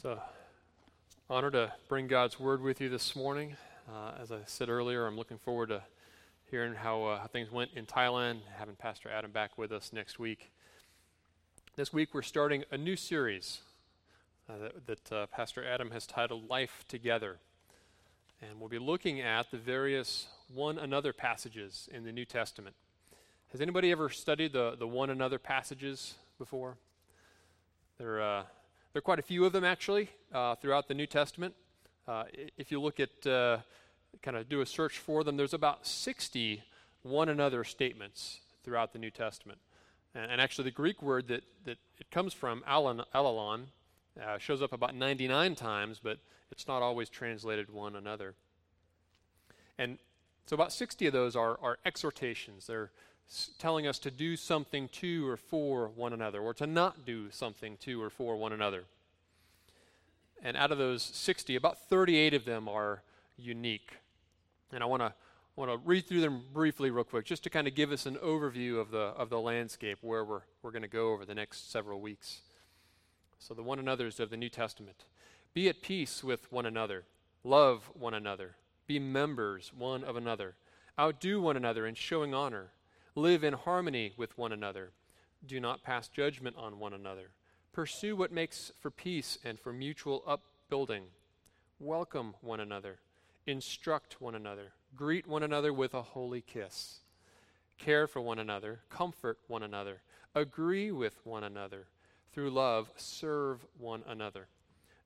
So, honor to bring God's word with you this morning. Uh, as I said earlier, I'm looking forward to hearing how, uh, how things went in Thailand, having Pastor Adam back with us next week. This week, we're starting a new series uh, that, that uh, Pastor Adam has titled Life Together. And we'll be looking at the various one another passages in the New Testament. Has anybody ever studied the, the one another passages before? They're uh, there are quite a few of them, actually, uh, throughout the New Testament. Uh, if you look at, uh, kind of do a search for them, there's about 60 one another statements throughout the New Testament. And, and actually, the Greek word that, that it comes from, allelon, uh, shows up about 99 times, but it's not always translated one another. And so, about 60 of those are, are exhortations. They're telling us to do something to or for one another, or to not do something to or for one another. And out of those 60, about 38 of them are unique. And I want to want to read through them briefly, real quick, just to kind of give us an overview of the of the landscape where we're we're going to go over the next several weeks. So the one another's of the New Testament. Be at peace with one another. Love one another. Be members one of another. Outdo one another in showing honor. Live in harmony with one another. Do not pass judgment on one another. Pursue what makes for peace and for mutual upbuilding. Welcome one another. Instruct one another. Greet one another with a holy kiss. Care for one another. Comfort one another. Agree with one another. Through love, serve one another.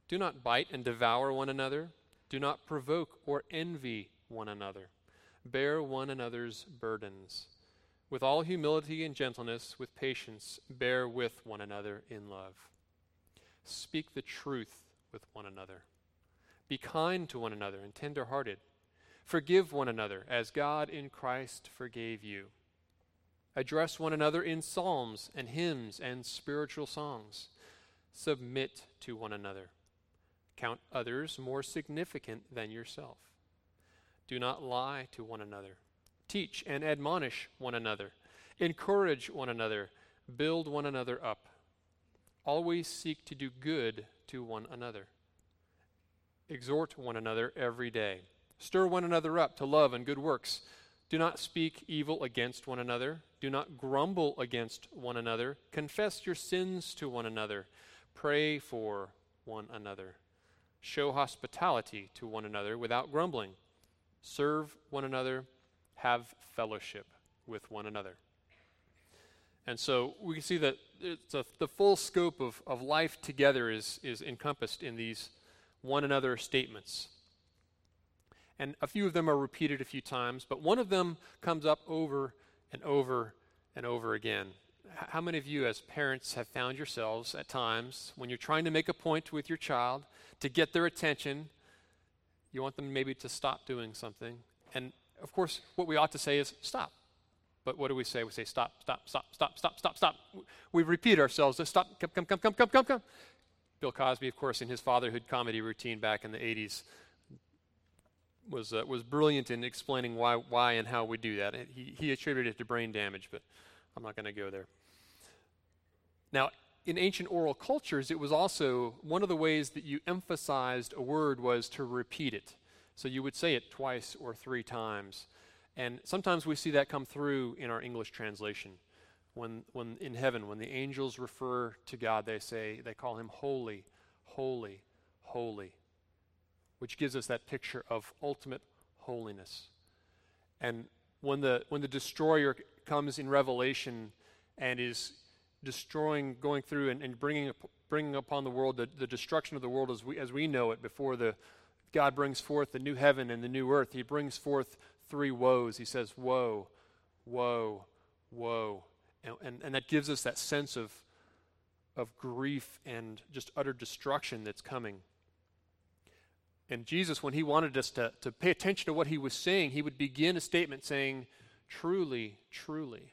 Do not bite and devour one another. Do not provoke or envy one another. Bear one another's burdens with all humility and gentleness, with patience, bear with one another in love. Speak the truth with one another. Be kind to one another and tender hearted. Forgive one another as God in Christ forgave you. Address one another in psalms and hymns and spiritual songs. Submit to one another. Count others more significant than yourself. Do not lie to one another teach and admonish one another, encourage one another, build one another up. Always seek to do good to one another. Exhort one another every day. Stir one another up to love and good works. Do not speak evil against one another. Do not grumble against one another. Confess your sins to one another. Pray for one another. Show hospitality to one another without grumbling. Serve one another have fellowship with one another. And so we can see that a, the full scope of, of life together is, is encompassed in these one another statements. And a few of them are repeated a few times, but one of them comes up over and over and over again. How many of you, as parents, have found yourselves at times when you're trying to make a point with your child to get their attention? You want them maybe to stop doing something, and of course, what we ought to say is stop. But what do we say? We say stop, stop, stop, stop, stop, stop, stop. We repeat ourselves. Stop, come, come, come, come, come, come, come. Bill Cosby, of course, in his fatherhood comedy routine back in the 80s, was, uh, was brilliant in explaining why, why and how we do that. He, he attributed it to brain damage, but I'm not going to go there. Now, in ancient oral cultures, it was also one of the ways that you emphasized a word was to repeat it. So you would say it twice or three times. And sometimes we see that come through in our English translation. When, when in heaven, when the angels refer to God, they say, they call him holy, holy, holy, which gives us that picture of ultimate holiness. And when the, when the destroyer comes in Revelation and is destroying, going through and, and bringing, bringing upon the world the, the destruction of the world as we, as we know it before the, God brings forth the new heaven and the new earth, he brings forth three woes. He says, Woe, woe, woe. And, and, and that gives us that sense of, of grief and just utter destruction that's coming. And Jesus, when he wanted us to, to pay attention to what he was saying, he would begin a statement saying, Truly, truly.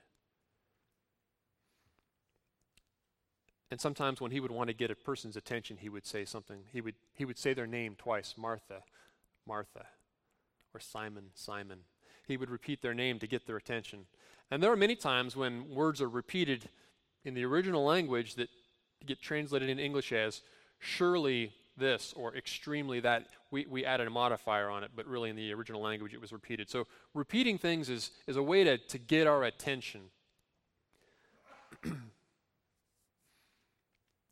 And sometimes when he would want to get a person's attention, he would say something. He would, he would say their name twice Martha, Martha, or Simon, Simon. He would repeat their name to get their attention. And there are many times when words are repeated in the original language that get translated in English as, Surely this or extremely that. We, we added a modifier on it, but really in the original language it was repeated. So repeating things is, is a way to, to get our attention.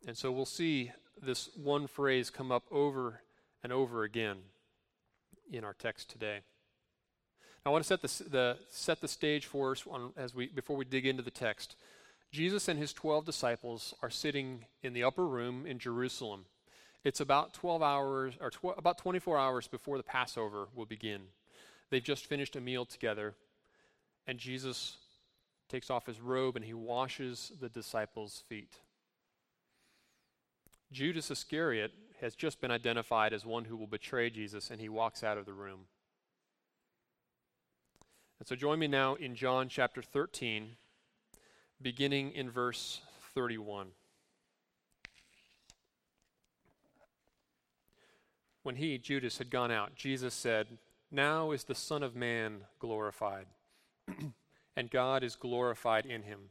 and so we'll see this one phrase come up over and over again in our text today. Now, I want to set the, the, set the stage for us on, as we, before we dig into the text. Jesus and his 12 disciples are sitting in the upper room in Jerusalem. It's about 12 hours, or tw- about 24 hours before the Passover will begin. They've just finished a meal together, and Jesus takes off his robe and he washes the disciples' feet. Judas Iscariot has just been identified as one who will betray Jesus, and he walks out of the room. And so join me now in John chapter 13, beginning in verse 31. When he, Judas, had gone out, Jesus said, Now is the Son of Man glorified, and God is glorified in him.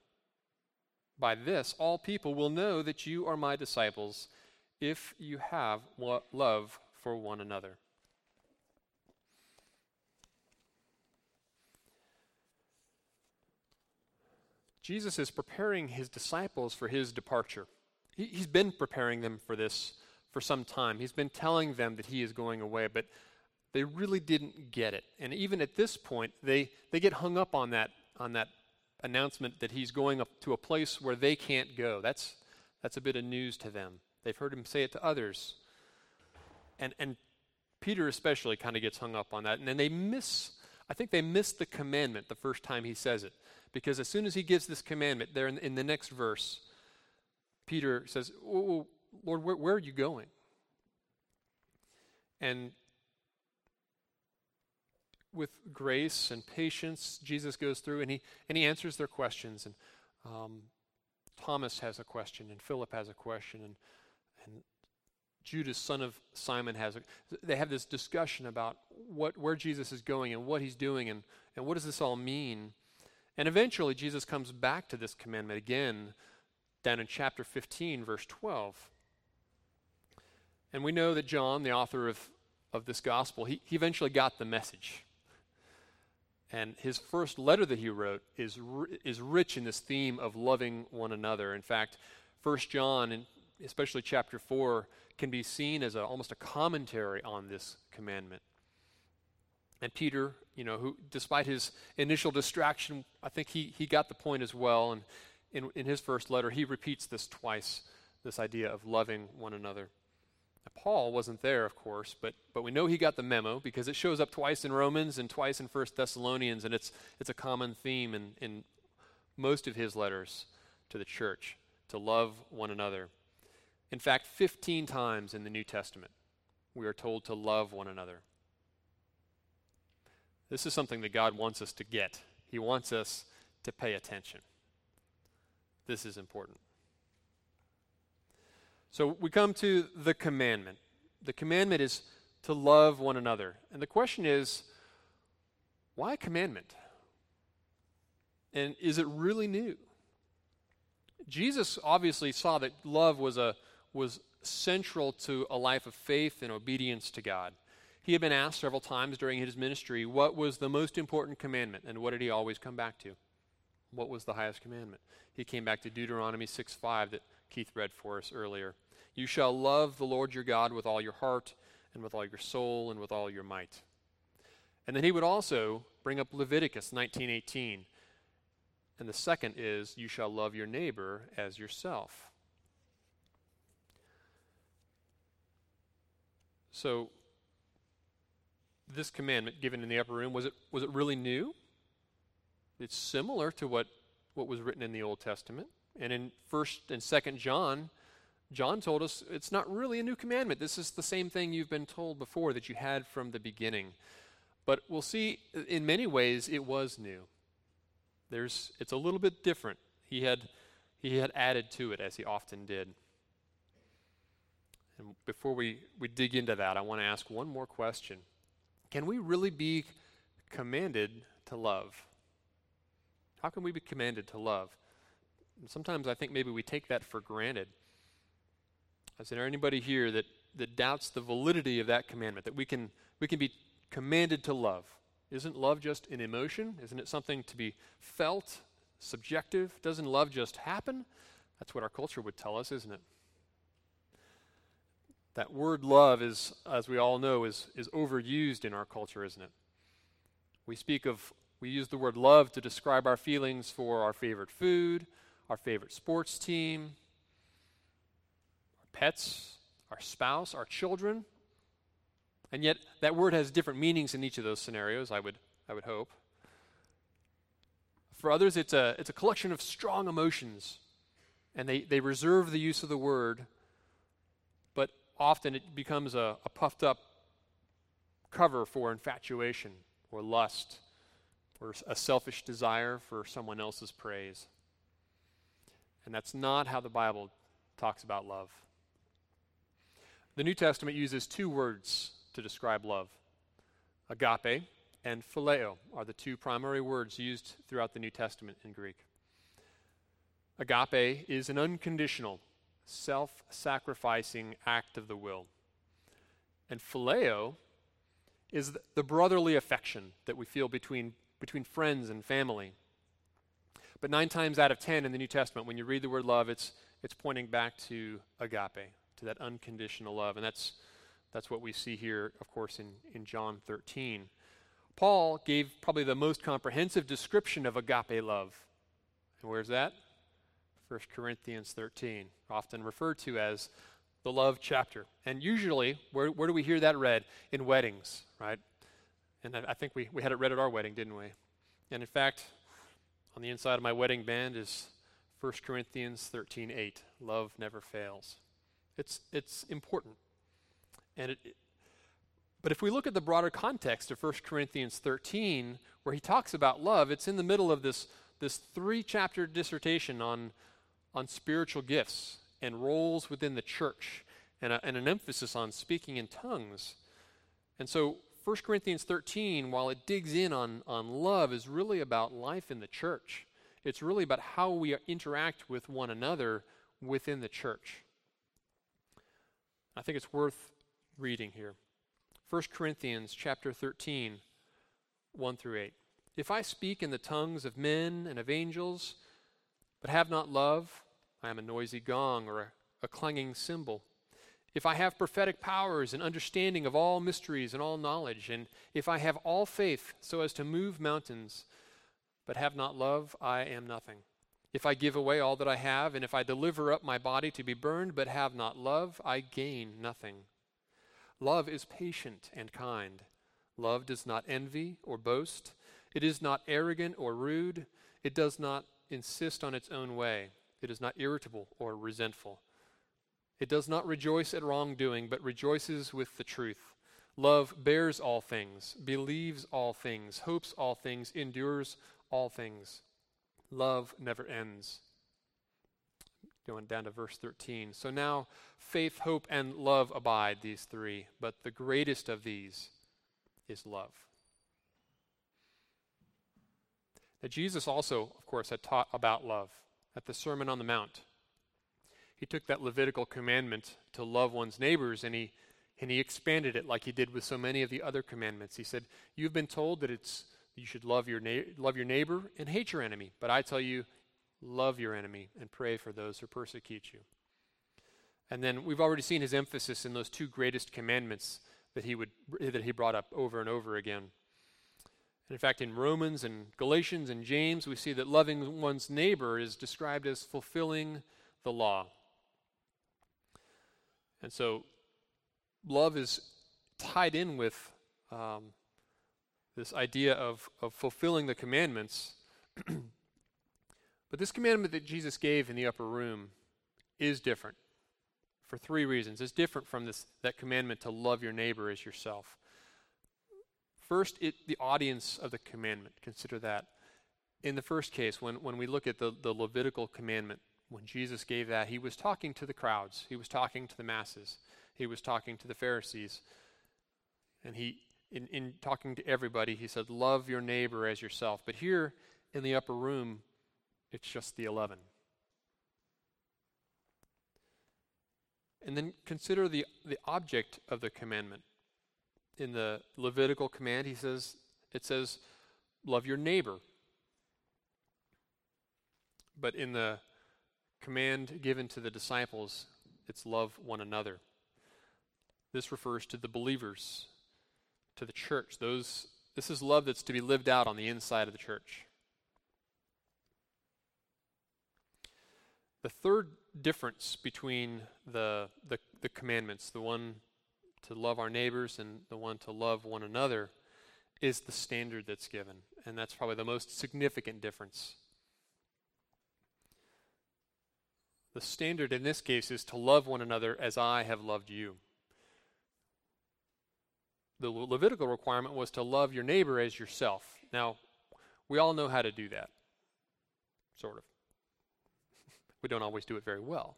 By this, all people will know that you are my disciples if you have love for one another. Jesus is preparing his disciples for his departure. He, has been preparing them for this for some time. He's been telling them that he is going away, but they really didn't get it. And even at this point, they, they get hung up on that, on that announcement that he's going up to a place where they can't go. That's, that's a bit of news to them. They've heard him say it to others. And, and Peter especially kind of gets hung up on that. And then they miss, I think they miss the commandment the first time he says it. Because as soon as he gives this commandment, there in, in the next verse, Peter says, oh, Lord, where, where are you going? And with grace and patience, Jesus goes through and he, and he answers their questions. And um, Thomas has a question, and Philip has a question, and and Judas, son of Simon, has a, they have this discussion about what where Jesus is going and what he's doing and, and what does this all mean. And eventually Jesus comes back to this commandment again down in chapter 15, verse 12. And we know that John, the author of, of this gospel, he, he eventually got the message. And his first letter that he wrote is, is rich in this theme of loving one another. In fact, First John in especially chapter 4, can be seen as a, almost a commentary on this commandment. And Peter, you know, who, despite his initial distraction, I think he, he got the point as well. And in, in his first letter, he repeats this twice this idea of loving one another. Paul wasn't there, of course, but, but we know he got the memo because it shows up twice in Romans and twice in First Thessalonians, and it's, it's a common theme in, in most of his letters to the church to love one another. In fact, 15 times in the New Testament, we are told to love one another. This is something that God wants us to get. He wants us to pay attention. This is important. So we come to the commandment. The commandment is to love one another. And the question is why commandment? And is it really new? Jesus obviously saw that love was a was central to a life of faith and obedience to God. He had been asked several times during his ministry what was the most important commandment, and what did he always come back to? What was the highest commandment? He came back to Deuteronomy 6 5 that Keith read for us earlier. You shall love the Lord your God with all your heart, and with all your soul, and with all your might. And then he would also bring up Leviticus 19:18. And the second is you shall love your neighbor as yourself. So, this commandment given in the upper room, was it, was it really new? It's similar to what, what was written in the Old Testament. And in 1st and 2nd John, John told us it's not really a new commandment. This is the same thing you've been told before that you had from the beginning. But we'll see in many ways it was new. There's, it's a little bit different. He had, he had added to it as he often did. And before we, we dig into that, I want to ask one more question. Can we really be commanded to love? How can we be commanded to love? Sometimes I think maybe we take that for granted. Is there anybody here that, that doubts the validity of that commandment, that we can, we can be commanded to love? Isn't love just an emotion? Isn't it something to be felt, subjective? Doesn't love just happen? That's what our culture would tell us, isn't it? That word love is, as we all know, is, is overused in our culture, isn't it? We speak of, we use the word love to describe our feelings for our favorite food, our favorite sports team, our pets, our spouse, our children. And yet, that word has different meanings in each of those scenarios, I would, I would hope. For others, it's a, it's a collection of strong emotions, and they, they reserve the use of the word, but often it becomes a, a puffed up cover for infatuation or lust or a selfish desire for someone else's praise. And that's not how the Bible talks about love. The New Testament uses two words to describe love agape and phileo are the two primary words used throughout the New Testament in Greek. Agape is an unconditional, self sacrificing act of the will. And phileo is the brotherly affection that we feel between, between friends and family. But nine times out of ten in the New Testament, when you read the word love, it's, it's pointing back to agape, to that unconditional love. And that's, that's what we see here, of course, in, in John 13. Paul gave probably the most comprehensive description of agape love. And where's that? 1 Corinthians 13, often referred to as the love chapter. And usually, where, where do we hear that read? In weddings, right? And I, I think we, we had it read at our wedding, didn't we? And in fact, on the inside of my wedding band is 1 Corinthians 13:8. Love never fails. It's it's important. And it, but if we look at the broader context of 1 Corinthians 13 where he talks about love, it's in the middle of this this three-chapter dissertation on on spiritual gifts and roles within the church and, a, and an emphasis on speaking in tongues. And so 1 Corinthians 13, while it digs in on, on love, is really about life in the church. It's really about how we interact with one another within the church. I think it's worth reading here. 1 Corinthians chapter 13, 1 through 8. If I speak in the tongues of men and of angels, but have not love, I am a noisy gong or a, a clanging cymbal. If I have prophetic powers and understanding of all mysteries and all knowledge, and if I have all faith so as to move mountains, but have not love, I am nothing. If I give away all that I have, and if I deliver up my body to be burned, but have not love, I gain nothing. Love is patient and kind. Love does not envy or boast. It is not arrogant or rude. It does not insist on its own way. It is not irritable or resentful. It does not rejoice at wrongdoing, but rejoices with the truth. Love bears all things, believes all things, hopes all things, endures all things. Love never ends. Going down to verse 13. So now faith, hope, and love abide, these three, but the greatest of these is love. Now, Jesus also, of course, had taught about love at the Sermon on the Mount he took that Levitical commandment to love one's neighbors and he, and he expanded it like he did with so many of the other commandments. He said, You've been told that it's, you should love your, na- love your neighbor and hate your enemy. But I tell you, love your enemy and pray for those who persecute you. And then we've already seen his emphasis in those two greatest commandments that he, would, that he brought up over and over again. And in fact, in Romans and Galatians and James, we see that loving one's neighbor is described as fulfilling the law. And so love is tied in with um, this idea of, of fulfilling the commandments. but this commandment that Jesus gave in the upper room is different. for three reasons. It's different from this, that commandment to love your neighbor as yourself. First, it, the audience of the commandment. Consider that. In the first case, when, when we look at the, the Levitical commandment, when Jesus gave that, he was talking to the crowds, he was talking to the masses, he was talking to the Pharisees. And he, in, in talking to everybody, he said, Love your neighbor as yourself. But here in the upper room, it's just the 11. And then consider the, the object of the commandment. In the Levitical command, he says, it says, love your neighbor. But in the command given to the disciples, it's love one another. This refers to the believers, to the church. Those, this is love that's to be lived out on the inside of the church. The third difference between the, the, the commandments, the one to love our neighbors and the one to love one another, is the standard that's given. And that's probably the most significant difference. The standard in this case is to love one another as I have loved you. The Levitical requirement was to love your neighbor as yourself. Now, we all know how to do that, sort of. We don't always do it very well.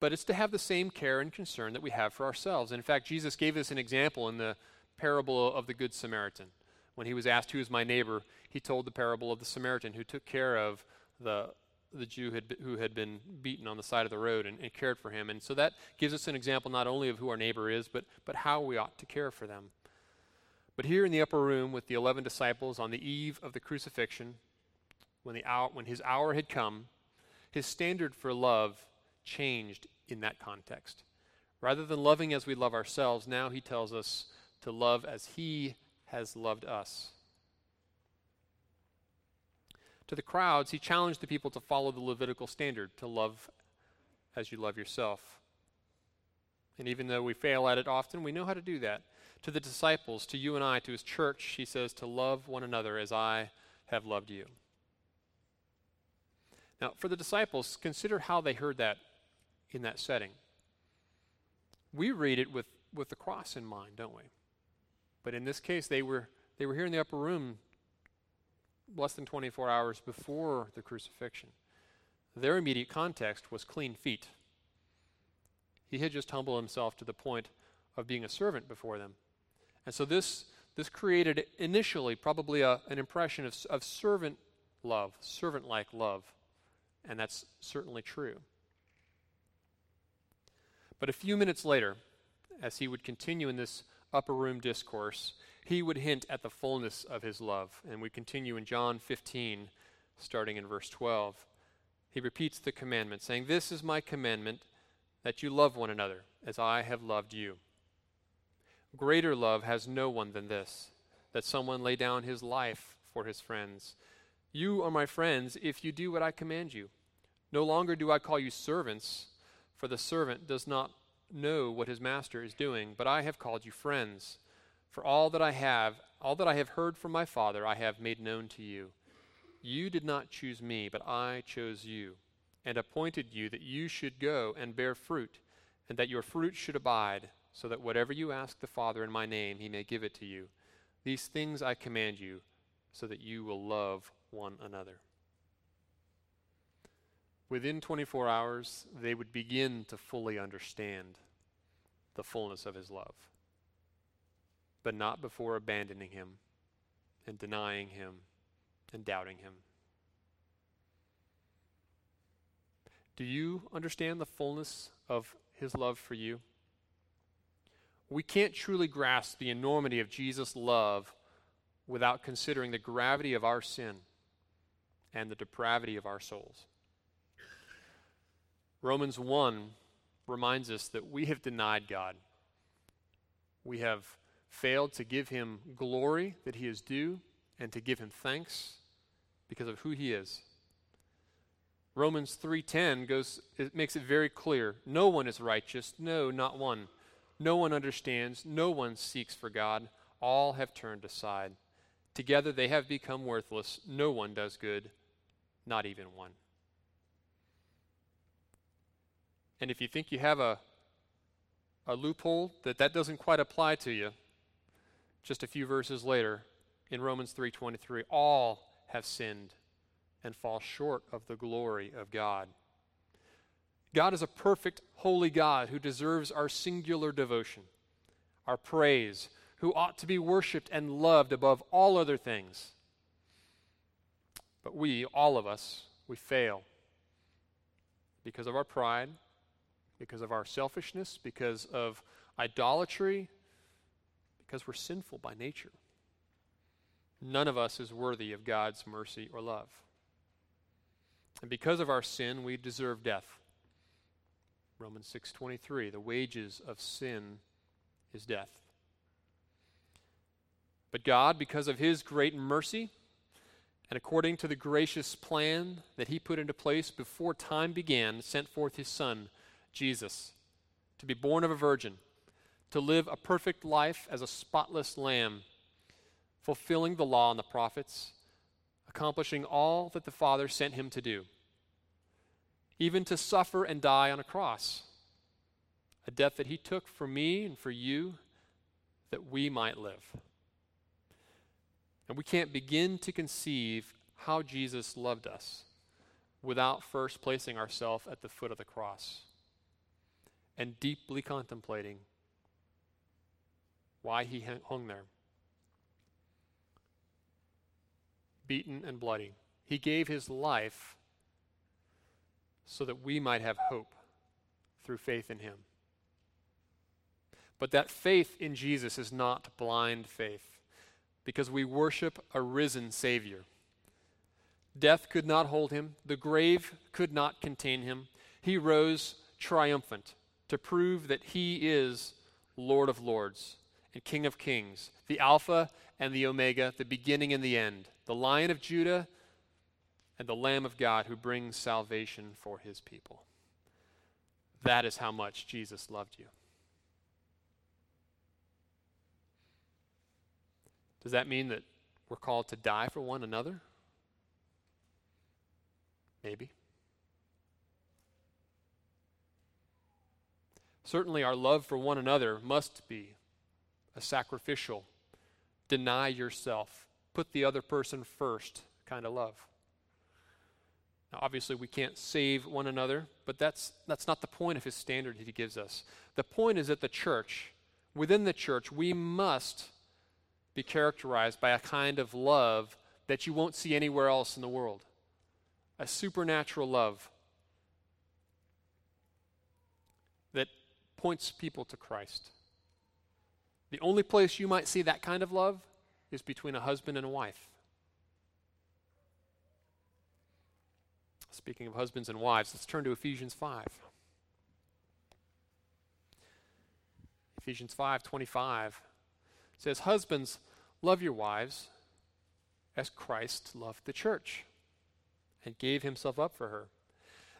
But it's to have the same care and concern that we have for ourselves. And in fact, Jesus gave us an example in the parable of the Good Samaritan. When he was asked, Who is my neighbor? he told the parable of the Samaritan who took care of the, the Jew had, who had been beaten on the side of the road and, and cared for him. And so that gives us an example not only of who our neighbor is, but, but how we ought to care for them. But here in the upper room with the 11 disciples on the eve of the crucifixion, when, the hour, when his hour had come, his standard for love changed in that context. Rather than loving as we love ourselves, now he tells us to love as he has loved us. To the crowds, he challenged the people to follow the Levitical standard, to love as you love yourself. And even though we fail at it often, we know how to do that. To the disciples, to you and I, to his church, he says to love one another as I have loved you. Now, for the disciples, consider how they heard that in that setting. We read it with, with the cross in mind, don't we? But in this case, they were, they were here in the upper room less than 24 hours before the crucifixion. Their immediate context was clean feet. He had just humbled himself to the point of being a servant before them. And so this, this created initially probably a, an impression of, of servant love, servant like love and that's certainly true. But a few minutes later, as he would continue in this upper room discourse, he would hint at the fullness of his love. And we continue in John 15, starting in verse 12. He repeats the commandment, saying, This is my commandment, that you love one another, as I have loved you. Greater love has no one than this, that someone lay down his life for his friends. You are my friends if you do what I command you. No longer do I call you servants, for the servant does not know what his master is doing, but I have called you friends. For all that I have, all that I have heard from my Father, I have made known to you. You did not choose me, but I chose you, and appointed you that you should go and bear fruit, and that your fruit should abide, so that whatever you ask the Father in my name, he may give it to you. These things I command you, so that you will love one another. Within 24 hours, they would begin to fully understand the fullness of his love, but not before abandoning him and denying him and doubting him. Do you understand the fullness of his love for you? We can't truly grasp the enormity of Jesus' love without considering the gravity of our sin and the depravity of our souls. Romans 1 reminds us that we have denied God. We have failed to give him glory that he is due and to give him thanks because of who he is. Romans 3:10 goes it makes it very clear. No one is righteous, no, not one. No one understands, no one seeks for God. All have turned aside. Together they have become worthless. No one does good, not even one. And if you think you have a, a loophole that that doesn't quite apply to you, just a few verses later in Romans 3:23, all have sinned and fall short of the glory of God. God is a perfect, holy God who deserves our singular devotion, our praise, who ought to be worshiped and loved above all other things. But we, all of us, we fail because of our pride, because of our selfishness, because of idolatry, because we're sinful by nature. None of us is worthy of God's mercy or love. And because of our sin, we deserve death. Romans 6:23, the wages of sin is death. But God, because of his great mercy, and according to the gracious plan that he put into place before time began, sent forth his Son, Jesus, to be born of a virgin, to live a perfect life as a spotless lamb, fulfilling the law and the prophets, accomplishing all that the Father sent him to do, even to suffer and die on a cross, a death that he took for me and for you, that we might live. And we can't begin to conceive how Jesus loved us without first placing ourselves at the foot of the cross and deeply contemplating why he hung there. Beaten and bloody. He gave his life so that we might have hope through faith in him. But that faith in Jesus is not blind faith because we worship a risen Savior. Death could not hold him, the grave could not contain him. He rose triumphant to prove that he is Lord of Lords and King of Kings, the Alpha and the Omega, the beginning and the end, the Lion of Judah and the Lamb of God who brings salvation for his people. That is how much Jesus loved you. Does that mean that we're called to die for one another? Maybe. Certainly, our love for one another must be a sacrificial, deny yourself, put the other person first kind of love. Now, obviously, we can't save one another, but that's, that's not the point of his standard that he gives us. The point is that the church, within the church, we must be characterized by a kind of love that you won't see anywhere else in the world a supernatural love that points people to Christ. The only place you might see that kind of love is between a husband and a wife. Speaking of husbands and wives, let's turn to Ephesians 5. Ephesians 5:25 says, Husbands, love your wives as Christ loved the church and gave himself up for her,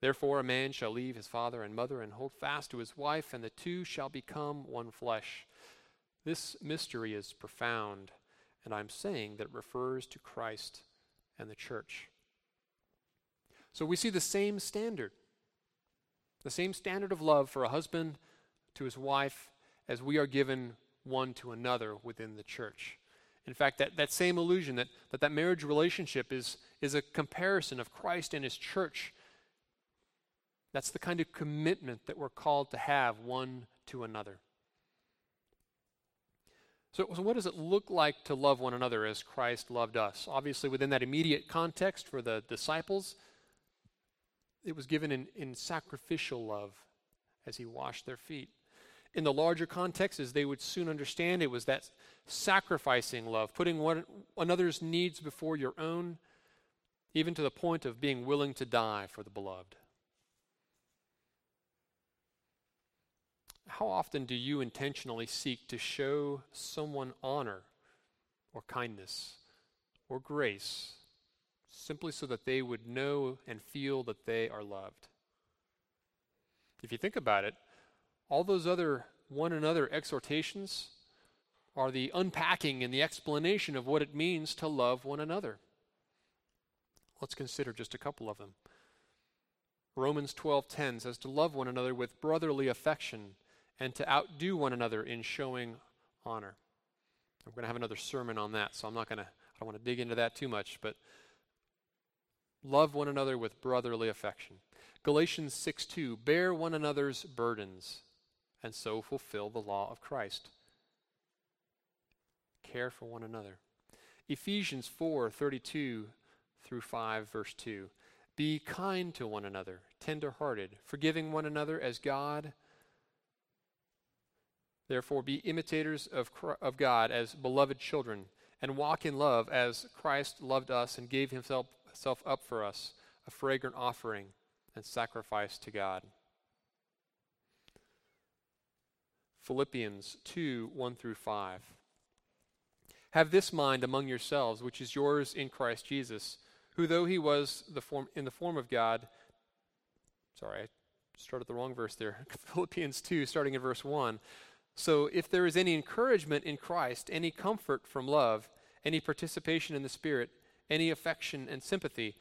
Therefore, a man shall leave his father and mother and hold fast to his wife, and the two shall become one flesh. This mystery is profound, and I'm saying that it refers to Christ and the church. So we see the same standard, the same standard of love for a husband to his wife as we are given one to another within the church. In fact, that, that same illusion that, that that marriage relationship is, is a comparison of Christ and his church. That's the kind of commitment that we're called to have one to another. So, so, what does it look like to love one another as Christ loved us? Obviously, within that immediate context for the disciples, it was given in, in sacrificial love as he washed their feet in the larger context, as they would soon understand, it was that sacrificing love, putting one another's needs before your own, even to the point of being willing to die for the beloved. How often do you intentionally seek to show someone honor or kindness or grace simply so that they would know and feel that they are loved? If you think about it, all those other one another exhortations are the unpacking and the explanation of what it means to love one another. Let's consider just a couple of them. Romans 12:10 says to love one another with brotherly affection and to outdo one another in showing honor. I'm going to have another sermon on that, so I'm not going to I don't want to dig into that too much, but love one another with brotherly affection. Galatians 6:2 bear one another's burdens and so fulfill the law of Christ. Care for one another. Ephesians 4:32 through 5 verse 2 be kind to one another, tender-hearted, forgiving one another as God Therefore, be imitators of, of God as beloved children, and walk in love as Christ loved us and gave himself, himself up for us, a fragrant offering and sacrifice to God. Philippians 2 1 through 5. Have this mind among yourselves, which is yours in Christ Jesus, who, though he was the form, in the form of God, sorry, I started the wrong verse there. Philippians 2, starting in verse 1. So, if there is any encouragement in Christ, any comfort from love, any participation in the Spirit, any affection and sympathy,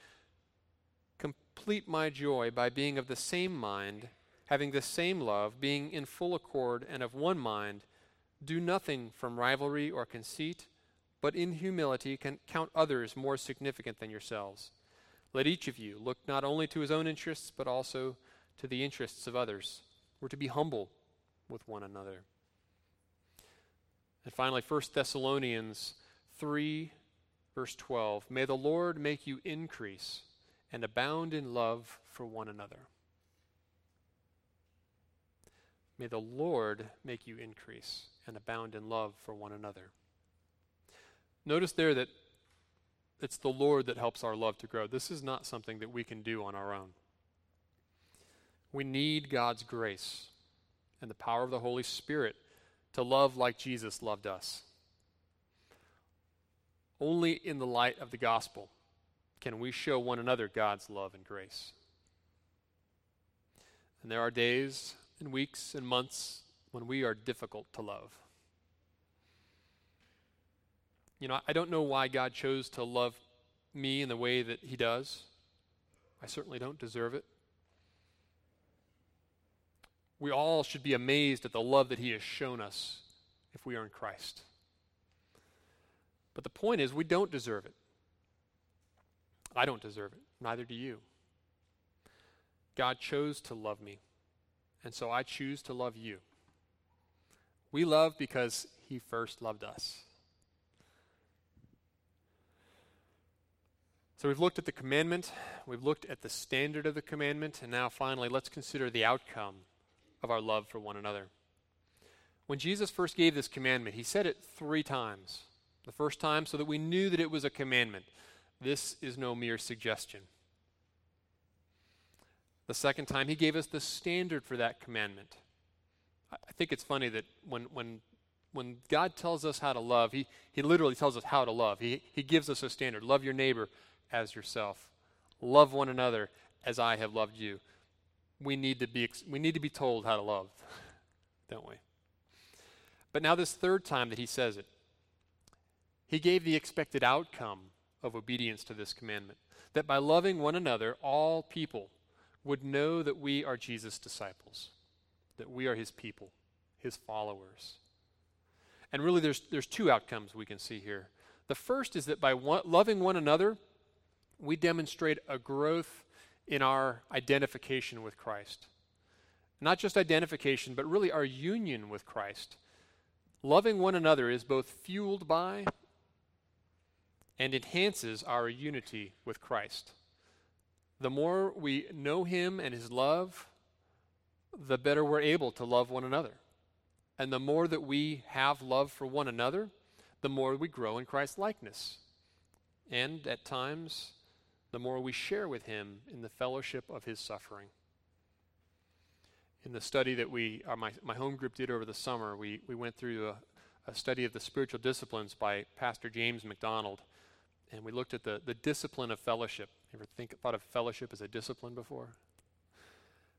complete my joy by being of the same mind, having the same love, being in full accord and of one mind. Do nothing from rivalry or conceit, but in humility can count others more significant than yourselves. Let each of you look not only to his own interests, but also to the interests of others. We're to be humble with one another. And finally, 1 Thessalonians 3, verse 12. May the Lord make you increase and abound in love for one another. May the Lord make you increase and abound in love for one another. Notice there that it's the Lord that helps our love to grow. This is not something that we can do on our own. We need God's grace and the power of the Holy Spirit to love like Jesus loved us. Only in the light of the gospel can we show one another God's love and grace. And there are days and weeks and months when we are difficult to love. You know, I don't know why God chose to love me in the way that He does. I certainly don't deserve it we all should be amazed at the love that He has shown us if we are in Christ. But the point is, we don't deserve it. I don't deserve it. Neither do you. God chose to love me, and so I choose to love you. We love because He first loved us. So we've looked at the commandment, we've looked at the standard of the commandment, and now finally let's consider the outcome of our love for one another. When Jesus first gave this commandment, he said it three times. The first time, so that we knew that it was a commandment. This is no mere suggestion. The second time, he gave us the standard for that commandment. I think it's funny that when, when, when God tells us how to love, he, he literally tells us how to love. He, he gives us a standard love your neighbor as yourself, love one another as I have loved you we need to be, we need to be told how to love, don't we? But now, this third time that he says it, he gave the expected outcome of obedience to this commandment that by loving one another, all people would know that we are Jesus' disciples, that we are his people, his followers. And really, there's, there's two outcomes we can see here. The first is that by one, loving one another, we demonstrate a growth in our identification with Christ. Not just identification, but really our union with Christ. Loving one another is both fueled by and enhances our unity with Christ. The more we know Him and His love, the better we're able to love one another. And the more that we have love for one another, the more we grow in Christ's likeness. And at times, the more we share with him in the fellowship of his suffering. in the study that we, uh, my, my home group did over the summer, we, we went through a, a study of the spiritual disciplines by Pastor James MacDonald, And we looked at the, the discipline of fellowship. You ever think thought of fellowship as a discipline before?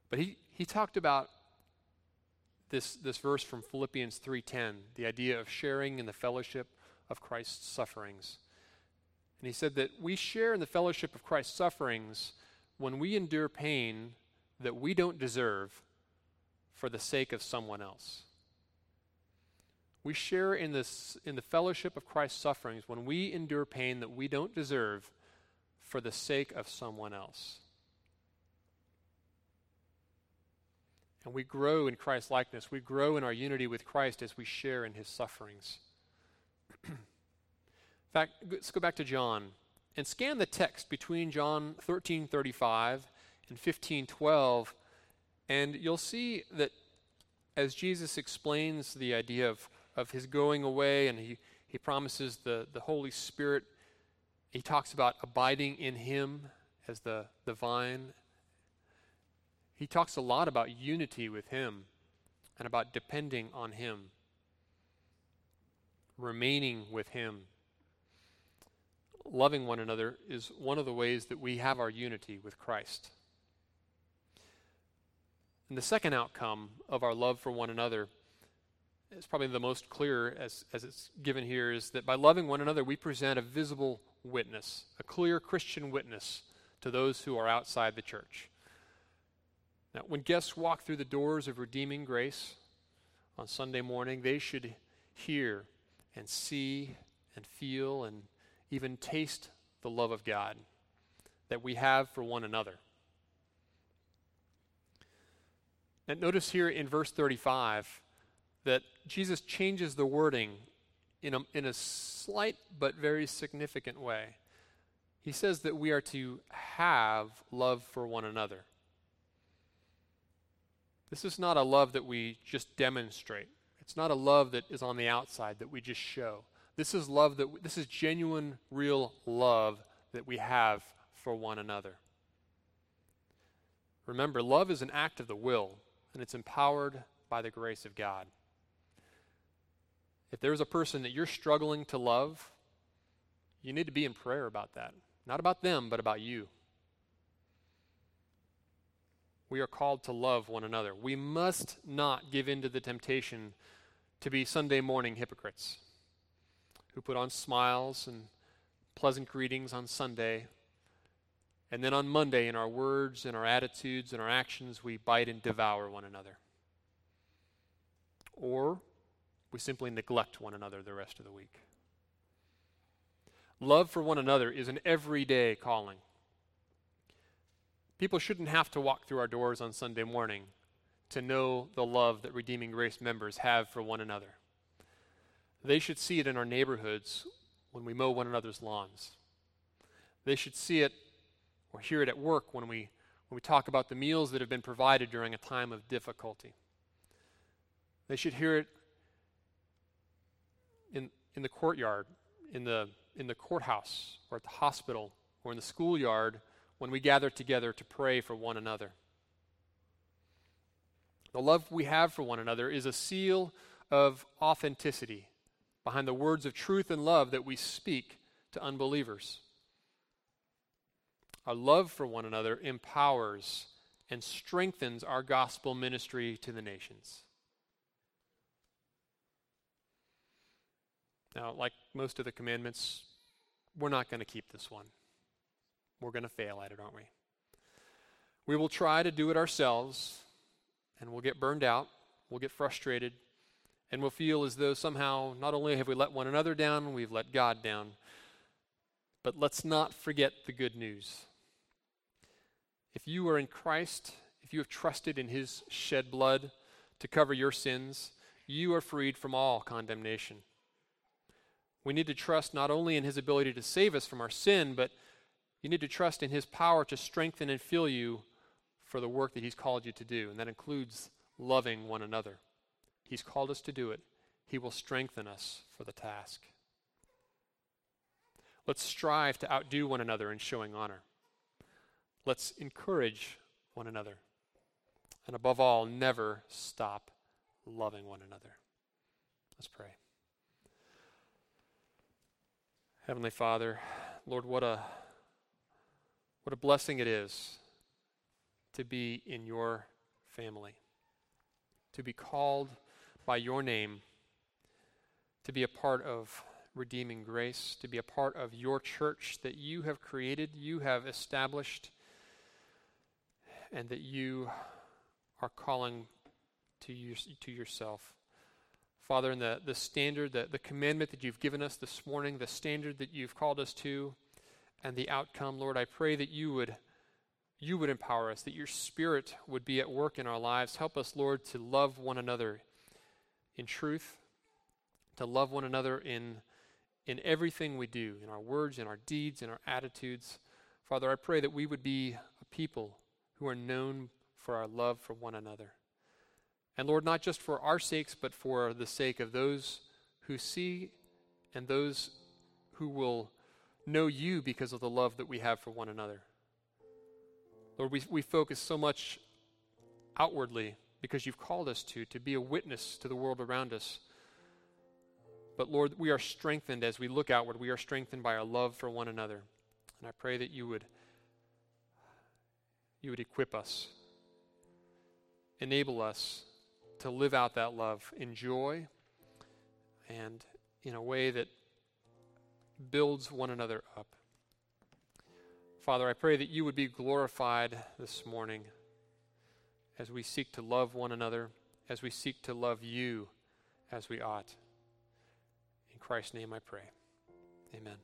But he, he talked about this, this verse from Philippians 3:10, the idea of sharing in the fellowship of Christ's sufferings. And he said that we share in the fellowship of Christ's sufferings when we endure pain that we don't deserve for the sake of someone else. We share in, this, in the fellowship of Christ's sufferings when we endure pain that we don't deserve for the sake of someone else. And we grow in Christ's likeness. We grow in our unity with Christ as we share in his sufferings. In fact, let's go back to John and scan the text between John 13:35 and 15:12 and you'll see that as Jesus explains the idea of, of his going away and he, he promises the, the Holy Spirit, he talks about abiding in him as the, the vine. He talks a lot about unity with him and about depending on him, remaining with him. Loving one another is one of the ways that we have our unity with Christ. And the second outcome of our love for one another is probably the most clear as, as it's given here is that by loving one another, we present a visible witness, a clear Christian witness to those who are outside the church. Now, when guests walk through the doors of redeeming grace on Sunday morning, they should hear and see and feel and even taste the love of God that we have for one another. And notice here in verse 35 that Jesus changes the wording in a, in a slight but very significant way. He says that we are to have love for one another. This is not a love that we just demonstrate. It's not a love that is on the outside that we just show. This is love that this is genuine real love that we have for one another. Remember, love is an act of the will and it's empowered by the grace of God. If there's a person that you're struggling to love, you need to be in prayer about that. Not about them, but about you. We are called to love one another. We must not give in to the temptation to be Sunday morning hypocrites who put on smiles and pleasant greetings on Sunday and then on Monday, in our words and our attitudes and our actions, we bite and devour one another. Or we simply neglect one another the rest of the week. Love for one another is an everyday calling. People shouldn't have to walk through our doors on Sunday morning to know the love that Redeeming Grace members have for one another. They should see it in our neighborhoods when we mow one another's lawns. They should see it or hear it at work when we, when we talk about the meals that have been provided during a time of difficulty. They should hear it in, in the courtyard, in the, in the courthouse, or at the hospital, or in the schoolyard when we gather together to pray for one another. The love we have for one another is a seal of authenticity behind the words of truth and love that we speak to unbelievers. Our love for one another empowers and strengthens our gospel ministry to the nations. Now, like most of the commandments, we're not going to keep this one. We're going to fail at it, aren't we? We will try to do it ourselves, and we'll get burned out, we'll get frustrated, and we'll feel as though somehow not only have we let one another down, we've let God down. But let's not forget the good news. If you are in Christ, if you have trusted in his shed blood to cover your sins, you are freed from all condemnation. We need to trust not only in his ability to save us from our sin, but you need to trust in his power to strengthen and fill you for the work that he's called you to do, and that includes loving one another. He's called us to do it. He will strengthen us for the task. Let's strive to outdo one another in showing honor. Let's encourage one another. And above all, never stop loving one another. Let's pray. Heavenly Father, Lord, what a what a blessing it is to be in your family, to be called by your name, to be a part of redeeming grace, to be a part of your church that you have created, you have established, and that you are calling to, you, to yourself. Father, in the, the standard, the, the commandment that you've given us this morning, the standard that you've called us to, and the outcome, Lord, I pray that you would you would empower us, that your spirit would be at work in our lives. Help us, Lord, to love one another in truth, to love one another in in everything we do, in our words, in our deeds, in our attitudes. Father, I pray that we would be a people who are known for our love for one another. And Lord, not just for our sakes, but for the sake of those who see and those who will know you because of the love that we have for one another. Lord, we, we focus so much outwardly because you've called us to, to be a witness to the world around us. But Lord, we are strengthened as we look outward. We are strengthened by our love for one another. And I pray that you would you would equip us, enable us to live out that love in joy and in a way that builds one another up. Father, I pray that you would be glorified this morning as we seek to love one another, as we seek to love you as we ought. In Christ's name I pray. Amen.